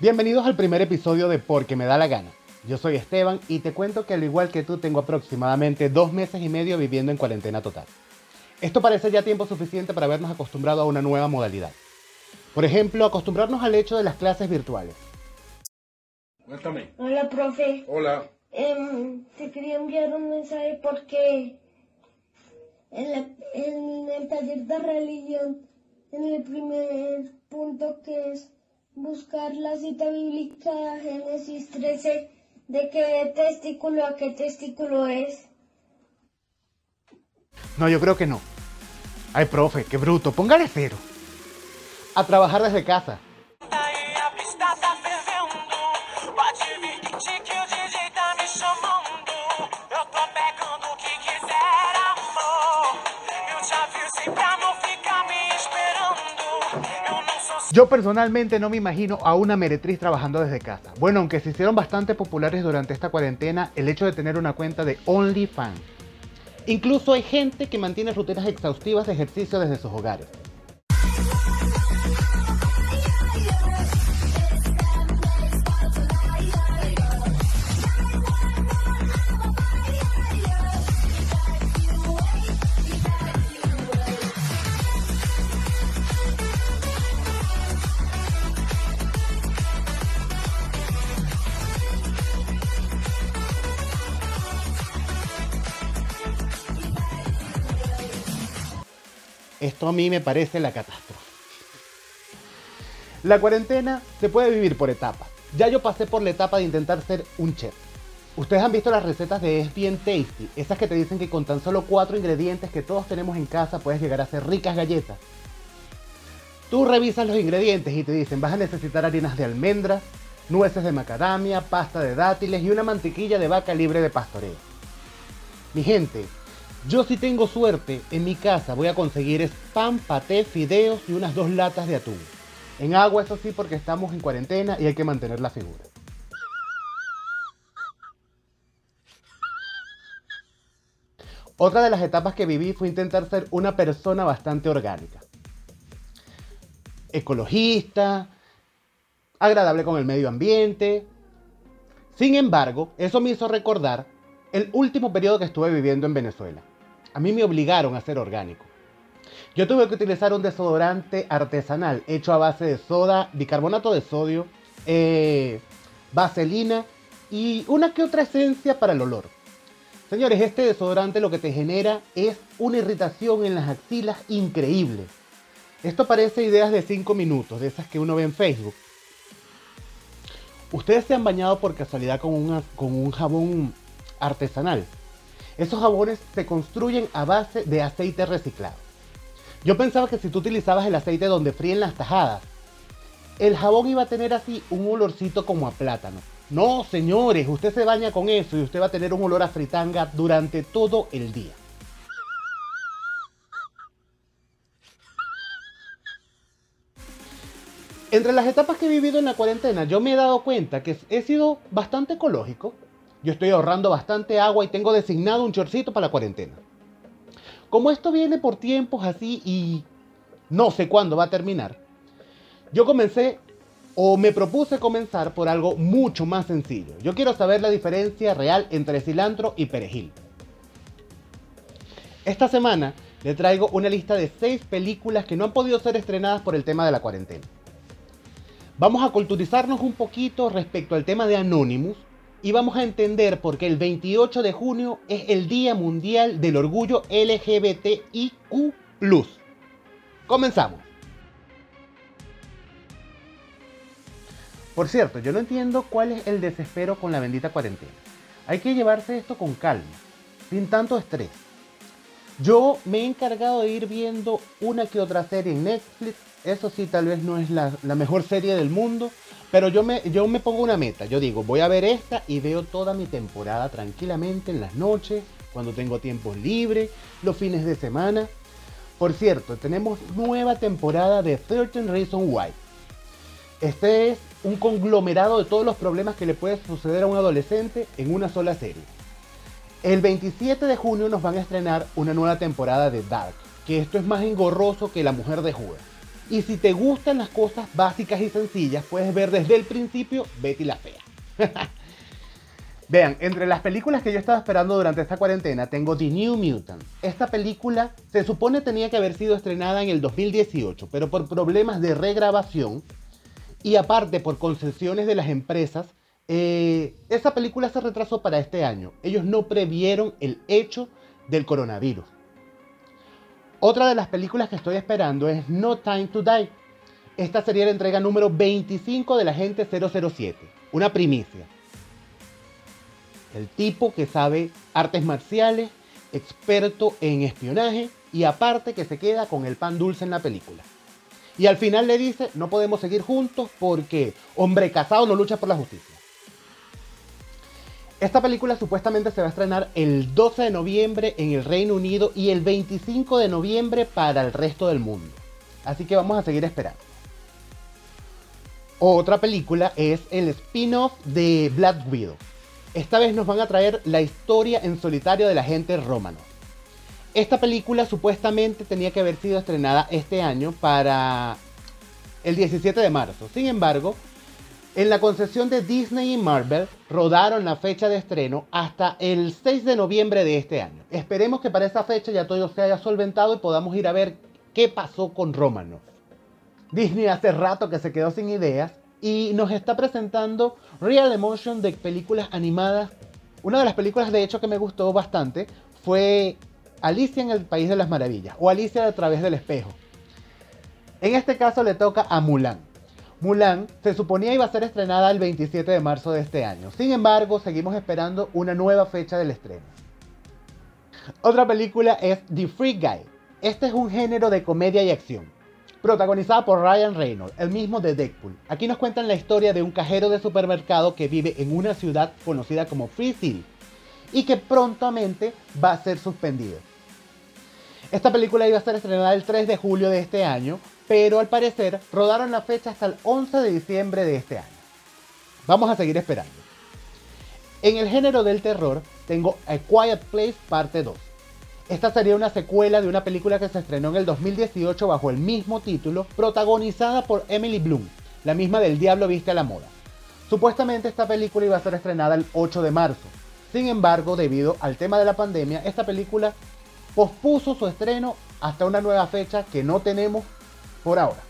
Bienvenidos al primer episodio de Porque me da la gana. Yo soy Esteban y te cuento que al igual que tú tengo aproximadamente dos meses y medio viviendo en cuarentena total. Esto parece ya tiempo suficiente para habernos acostumbrado a una nueva modalidad. Por ejemplo, acostumbrarnos al hecho de las clases virtuales. Cuéntame. Hola, profe. Hola. Em, te quería enviar un mensaje porque en, la- en el taller de religión, en el primer punto que es buscar la cita bíblica Génesis 13, de qué testículo a qué testículo es. No, yo creo que no. Ay, profe, qué bruto, póngale cero. A trabajar desde casa. Eu tô pegando o que quiser, amor. Eu te avisei pra Yo personalmente no me imagino a una meretriz trabajando desde casa. Bueno, aunque se hicieron bastante populares durante esta cuarentena el hecho de tener una cuenta de OnlyFans. Incluso hay gente que mantiene rutinas exhaustivas de ejercicio desde sus hogares. Esto a mí me parece la catástrofe. La cuarentena se puede vivir por etapas. Ya yo pasé por la etapa de intentar ser un chef. Ustedes han visto las recetas de Es Bien Tasty, esas que te dicen que con tan solo cuatro ingredientes que todos tenemos en casa puedes llegar a hacer ricas galletas. Tú revisas los ingredientes y te dicen vas a necesitar harinas de almendras, nueces de macadamia, pasta de dátiles y una mantequilla de vaca libre de pastoreo. Mi gente, yo si tengo suerte, en mi casa voy a conseguir es pan, paté, fideos y unas dos latas de atún. En agua, eso sí, porque estamos en cuarentena y hay que mantener la figura. Otra de las etapas que viví fue intentar ser una persona bastante orgánica. Ecologista, agradable con el medio ambiente. Sin embargo, eso me hizo recordar el último periodo que estuve viviendo en Venezuela. A mí me obligaron a ser orgánico. Yo tuve que utilizar un desodorante artesanal hecho a base de soda, bicarbonato de sodio, eh, vaselina y una que otra esencia para el olor. Señores, este desodorante lo que te genera es una irritación en las axilas increíble. Esto parece ideas de 5 minutos, de esas que uno ve en Facebook. Ustedes se han bañado por casualidad con, un jabón artesanal. Esos jabones se construyen a base de aceite reciclado. Yo pensaba que si tú utilizabas el aceite donde fríen las tajadas, el jabón iba a tener así un olorcito como a plátano. No, señores, usted se baña con eso y usted va a tener un olor a fritanga durante todo el día. Entre las etapas que he vivido en la cuarentena, yo me he dado cuenta que he sido bastante ecológico. Yo estoy ahorrando bastante agua y tengo designado un chorcito para la cuarentena. Como esto viene por tiempos así y no sé cuándo va a terminar, yo comencé o me propuse comenzar por algo mucho más sencillo. Yo quiero saber la diferencia real entre cilantro y perejil. Esta semana le traigo una lista de 6 películas que no han podido ser estrenadas por el tema de la cuarentena. Vamos a culturizarnos un poquito respecto al tema de Anonymous y vamos a entender por qué el 28 de junio es el Día Mundial del Orgullo LGBTIQ. Comenzamos. Por cierto, yo no entiendo cuál es el desespero con la bendita cuarentena. Hay que llevarse esto con calma, sin tanto estrés. Yo me he encargado de ir viendo una que otra serie en Netflix. Eso sí, tal vez no es la, mejor serie del mundo. Pero yo me, yo me pongo una meta. Yo digo, voy a ver esta y veo toda mi temporada tranquilamente en las noches, cuando tengo tiempos libres, los fines de semana. Por cierto, tenemos nueva temporada de 13 Reasons Why. Este es un conglomerado de todos los problemas que le puede suceder a un adolescente en una sola serie. El 27 de junio nos van a estrenar una nueva temporada de Dark, que esto es más engorroso que la mujer de Judas. Y si te gustan las cosas básicas y sencillas, puedes ver desde el principio Betty la Fea. Vean, entre las películas que yo estaba esperando durante esta cuarentena tengo The New Mutant. Esta película se supone tenía que haber sido estrenada en el 2018, pero por problemas de regrabación y aparte por concesiones de las empresas, eh, esa película se retrasó para este año. Ellos no previeron el hecho del coronavirus. Otra de las películas que estoy esperando es No Time to Die. Esta sería la entrega número 25 de la gente 007. Una primicia. El tipo que sabe artes marciales, experto en espionaje y aparte que se queda con el pan dulce en la película. Y al final le dice, no podemos seguir juntos porque hombre casado no lucha por la justicia. Esta película supuestamente se va a estrenar el 12 de noviembre en el Reino Unido y el 25 de noviembre para el resto del mundo. Así que vamos a seguir esperando. Otra película es el spin-off de Black Widow. Esta vez nos van a traer la historia en solitario de la gente romano. Esta película supuestamente tenía que haber sido estrenada este año para el 17 de marzo. Sin embargo, en la concesión de Disney y Marvel rodaron la fecha de estreno hasta el 6 de noviembre de este año. Esperemos que para esa fecha ya todo se haya solventado y podamos ir a ver qué pasó con Romano. Disney hace rato que se quedó sin ideas y nos está presentando Real Emotion de películas animadas. Una de las películas de hecho que me gustó bastante fue Alicia en el País de las Maravillas o Alicia a través del espejo. En este caso le toca a Mulan. Mulan se suponía iba a ser estrenada el 27 de marzo de este año. Sin embargo, seguimos esperando una nueva fecha del estreno. Otra película es The Free Guy. Este es un género de comedia y acción, protagonizada por Ryan Reynolds, el mismo de Deadpool. Aquí nos cuentan la historia de un cajero de supermercado que vive en una ciudad conocida como Free City y que prontamente va a ser suspendido. Esta película iba a ser estrenada el 3 de julio de este año, pero al parecer rodaron la fecha hasta el 11 de diciembre de este año. Vamos a seguir esperando. En el género del terror tengo A Quiet Place parte 2. Esta sería una secuela de una película que se estrenó en el 2018 bajo el mismo título, protagonizada por Emily Bloom, la misma del Diablo Viste a la Moda. Supuestamente esta película iba a ser estrenada el 8 de marzo. Sin embargo, debido al tema de la pandemia, esta película pospuso su estreno hasta una nueva fecha que no tenemos por ahora.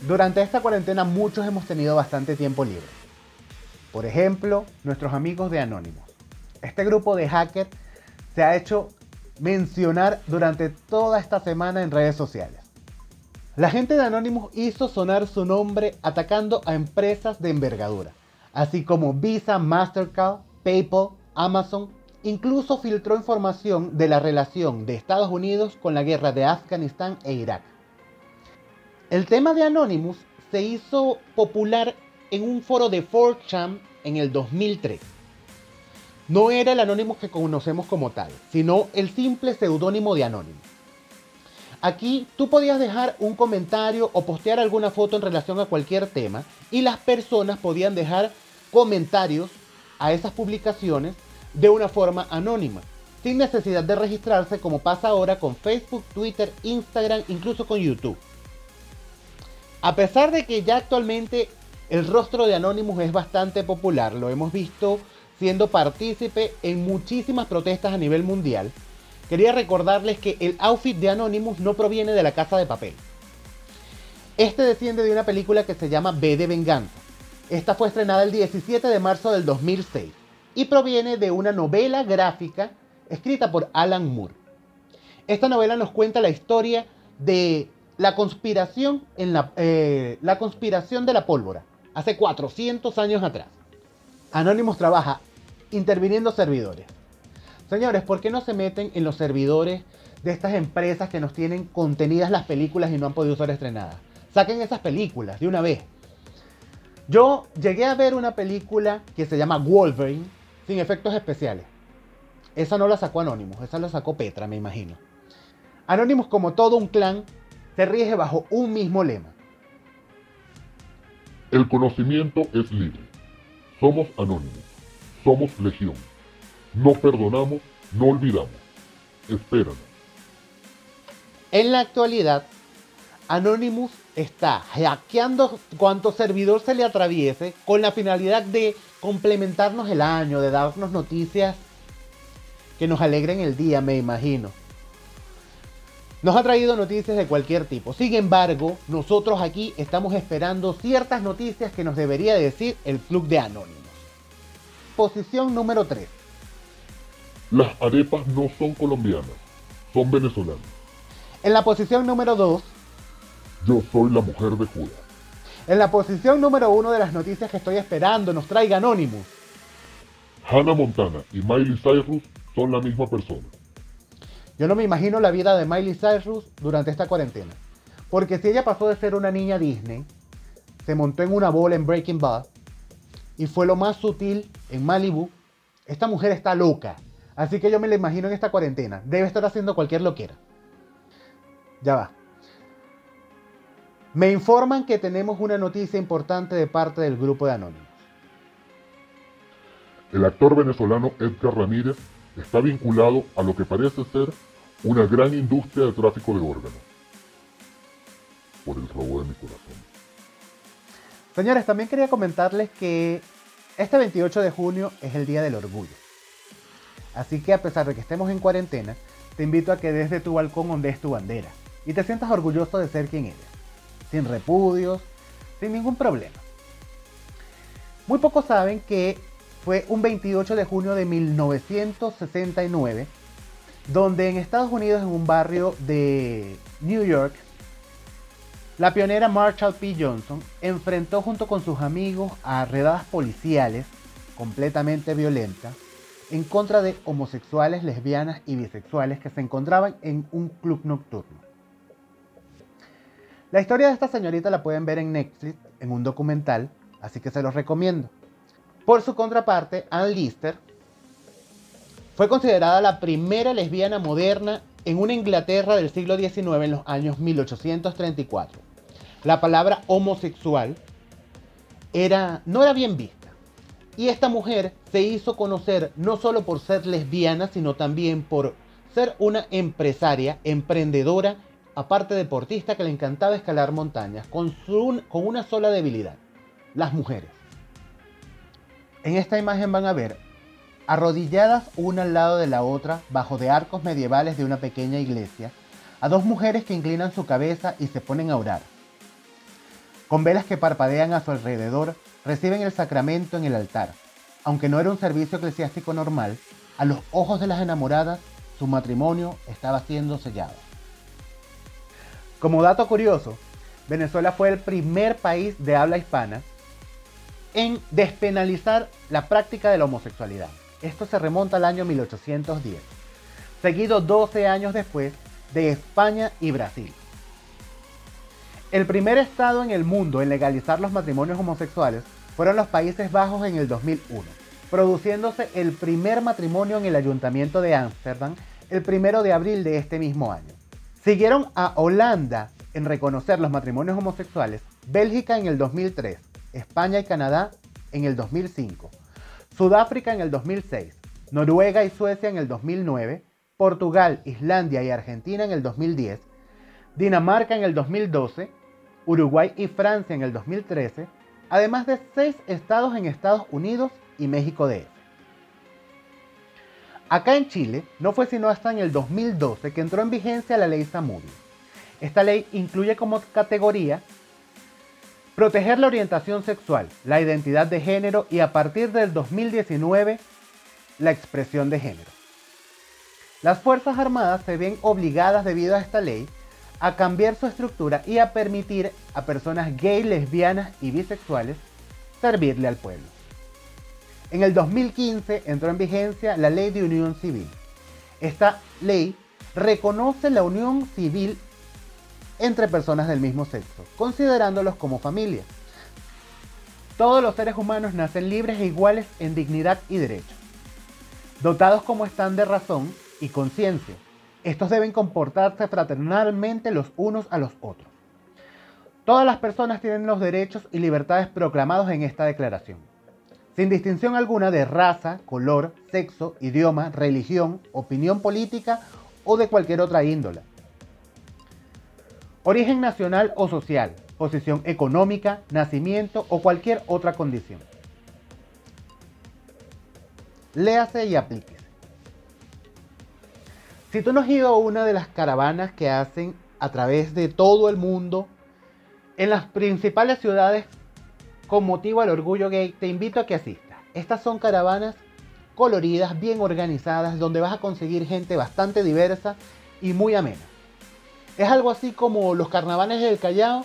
Durante esta cuarentena muchos hemos tenido bastante tiempo libre. Por ejemplo, nuestros amigos de Anonymous. Este grupo de hackers se ha hecho mencionar durante toda esta semana en redes sociales. La gente de Anonymous hizo sonar su nombre atacando a empresas de envergadura, así como Visa, Mastercard, PayPal, Amazon Incluso filtró información de la relación de Estados Unidos con la guerra de Afganistán e Irak. El tema de Anonymous se hizo popular en un foro de 4chan en el 2003. No era el Anonymous que conocemos como tal, sino el simple seudónimo de Anonymous. Aquí tú podías dejar un comentario o postear alguna foto en relación a cualquier tema y las personas podían dejar comentarios a esas publicaciones de una forma anónima, sin necesidad de registrarse como pasa ahora con Facebook, Twitter, Instagram, incluso con YouTube. A pesar de que ya actualmente el rostro de Anonymous es bastante popular, lo hemos visto siendo partícipe en muchísimas protestas a nivel mundial, quería recordarles que el outfit de Anonymous no proviene de la casa de papel. Este desciende de una película que se llama B de Venganza. Esta fue estrenada el 17 de marzo del 2006 y proviene de una novela gráfica escrita por Alan Moore. Esta novela nos cuenta la historia de la conspiración, en la, eh, conspiración de la pólvora, hace 400 años atrás. Anonymous trabaja interviniendo servidores. Señores, ¿por qué no se meten en los servidores de estas empresas que nos tienen contenidas las películas y no han podido ser estrenadas? Saquen esas películas de una vez. Yo llegué a ver una película que se llama Wolverine, sin efectos especiales. Esa no la sacó Anonymous, esa la sacó Petra, me imagino. Anonymous, como todo un clan, se rige bajo un mismo lema. El conocimiento es libre. Somos anónimos. Somos legión. No perdonamos, no olvidamos. Espéranos. En la actualidad, Anonymous está hackeando cuanto servidor se le atraviese con la finalidad de complementarnos el año, de darnos noticias que nos alegren el día, me imagino. Nos ha traído noticias de cualquier tipo. Sin embargo, nosotros aquí estamos esperando ciertas noticias que nos debería decir el Club de Anónimos. Posición número 3. Las arepas no son colombianas, son venezolanas. En la posición número 2, Yo soy la mujer de Judas. En la posición número 1 de las noticias que estoy esperando nos traiga Anonymous. Hannah Montana y Miley Cyrus son la misma persona. Yo no me imagino la vida de Miley Cyrus durante esta cuarentena. Porque si ella pasó de ser una niña Disney, se montó en una bola en Breaking Bad y fue lo más sutil en Malibu, esta mujer está loca. Así que yo me la imagino en esta cuarentena. Debe estar haciendo cualquier loquera. Ya va. Me informan que tenemos una noticia importante de parte del grupo de Anónimos. El actor venezolano Edgar Ramírez está vinculado a lo que parece ser una gran industria de tráfico de órganos. Por el robo de mi corazón. Señores, también quería comentarles que este 28 de junio es el Día del Orgullo. Así que a pesar de que estemos en cuarentena, te invito a que desde tu balcón ondees tu bandera y te sientas orgulloso de ser quien eres, sin repudios, sin ningún problema. Muy pocos saben que fue un 28 de junio de 1969, donde en Estados Unidos, en un barrio de New York, la pionera Marshall P. Johnson enfrentó junto con sus amigos a redadas policiales completamente violentas en contra de homosexuales, lesbianas y bisexuales que se encontraban en un club nocturno. La historia de esta señorita la pueden ver en Netflix en un documental, así que se los recomiendo. Por su contraparte, Ann Lister fue considerada la primera lesbiana moderna en una Inglaterra del siglo XIX en los años 1834. La palabra homosexual era, no era bien vista. Y esta mujer se hizo conocer no solo por ser lesbiana, sino también por ser una empresaria, emprendedora, aparte deportista que le encantaba escalar montañas, con, su, con una sola debilidad, las mujeres. En esta imagen van a ver arrodilladas una al lado de la otra, bajo de arcos medievales de una pequeña iglesia, a dos mujeres que inclinan su cabeza y se ponen a orar. Con velas que parpadean a su alrededor, reciben el sacramento en el altar. Aunque no era un servicio eclesiástico normal, a los ojos de las enamoradas, su matrimonio estaba siendo sellado. Como dato curioso, Venezuela fue el primer país de habla hispana en despenalizar la práctica de la homosexualidad. Esto se remonta al año 1810, seguido 12 años después de España y Brasil. El primer estado en el mundo en legalizar los matrimonios homosexuales fueron los Países Bajos en el 2001, produciéndose el primer matrimonio en el Ayuntamiento de Ámsterdam el primero de abril de este mismo año. Siguieron a Holanda en reconocer los matrimonios homosexuales, Bélgica en el 2003, España y Canadá en el 2005, Sudáfrica en el 2006, Noruega y Suecia en el 2009, Portugal, Islandia y Argentina en el 2010, Dinamarca en el 2012, Uruguay y Francia en el 2013, además de seis estados en Estados Unidos y México DF. Acá en Chile no fue sino hasta en el 2012 que entró en vigencia la ley Zamudio. Esta ley incluye como categoría proteger la orientación sexual, la identidad de género y a partir del 2019 la expresión de género. Las Fuerzas Armadas se ven obligadas debido a esta ley a cambiar su estructura y a permitir a personas gay, lesbianas y bisexuales servirle al pueblo. En el 2015 entró en vigencia la Ley de Unión Civil. Esta ley reconoce la unión civil entre personas del mismo sexo, considerándolos como familia. Todos los seres humanos nacen libres e iguales en dignidad y derechos, dotados como están de razón y conciencia. Estos deben comportarse fraternalmente los unos a los otros. Todas las personas tienen los derechos y libertades proclamados en esta declaración, sin distinción alguna de raza, color, sexo, idioma, religión, opinión política o de cualquier otra índole. Origen nacional o social, posición económica, nacimiento o cualquier otra condición. Léase y aplíquese. Si tú no has ido a una de las caravanas que hacen a través de todo el mundo, en las principales ciudades con motivo al orgullo gay, te invito a que asistas. Estas son caravanas coloridas, bien organizadas, donde vas a conseguir gente bastante diversa y muy amena. Es algo así como los carnavales del Callao.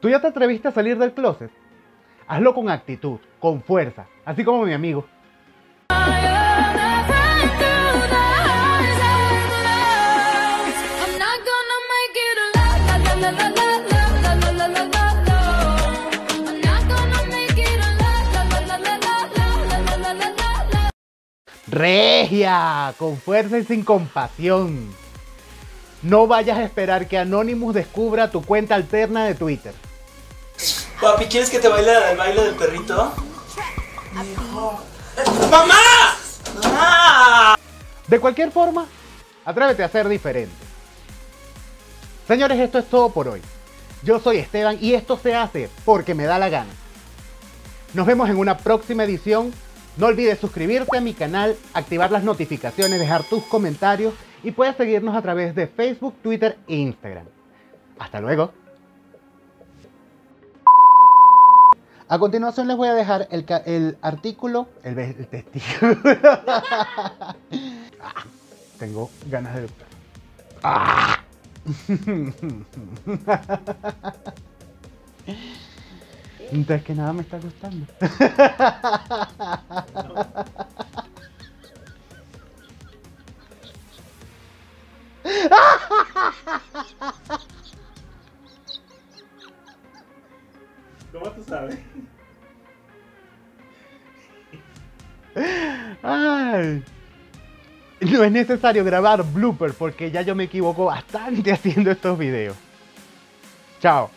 ¿Tú ya te atreviste a salir del closet? Hazlo con actitud, con fuerza, así como mi amigo. Regia, con fuerza y sin compasión. No vayas a esperar que Anonymous descubra tu cuenta alterna de Twitter. Papi, ¿quieres que te baile el baile del perrito? ¡Mamá! ¡Mamá! De cualquier forma, atrévete a ser diferente. Señores, esto es todo por hoy. Yo soy Esteban y esto se hace porque me da la gana. Nos vemos en una próxima edición. No olvides suscribirte a mi canal, activar las notificaciones, dejar tus comentarios y puedes seguirnos a través de Facebook, Twitter e Instagram. Hasta luego. A continuación les voy a dejar el, artículo, el, el. Ah, tengo ganas de... Ah. Entonces que nada me está gustando. ¿Cómo tú sabes? Ay. No es necesario grabar blooper porque ya yo me equivoco bastante haciendo estos videos. Chao.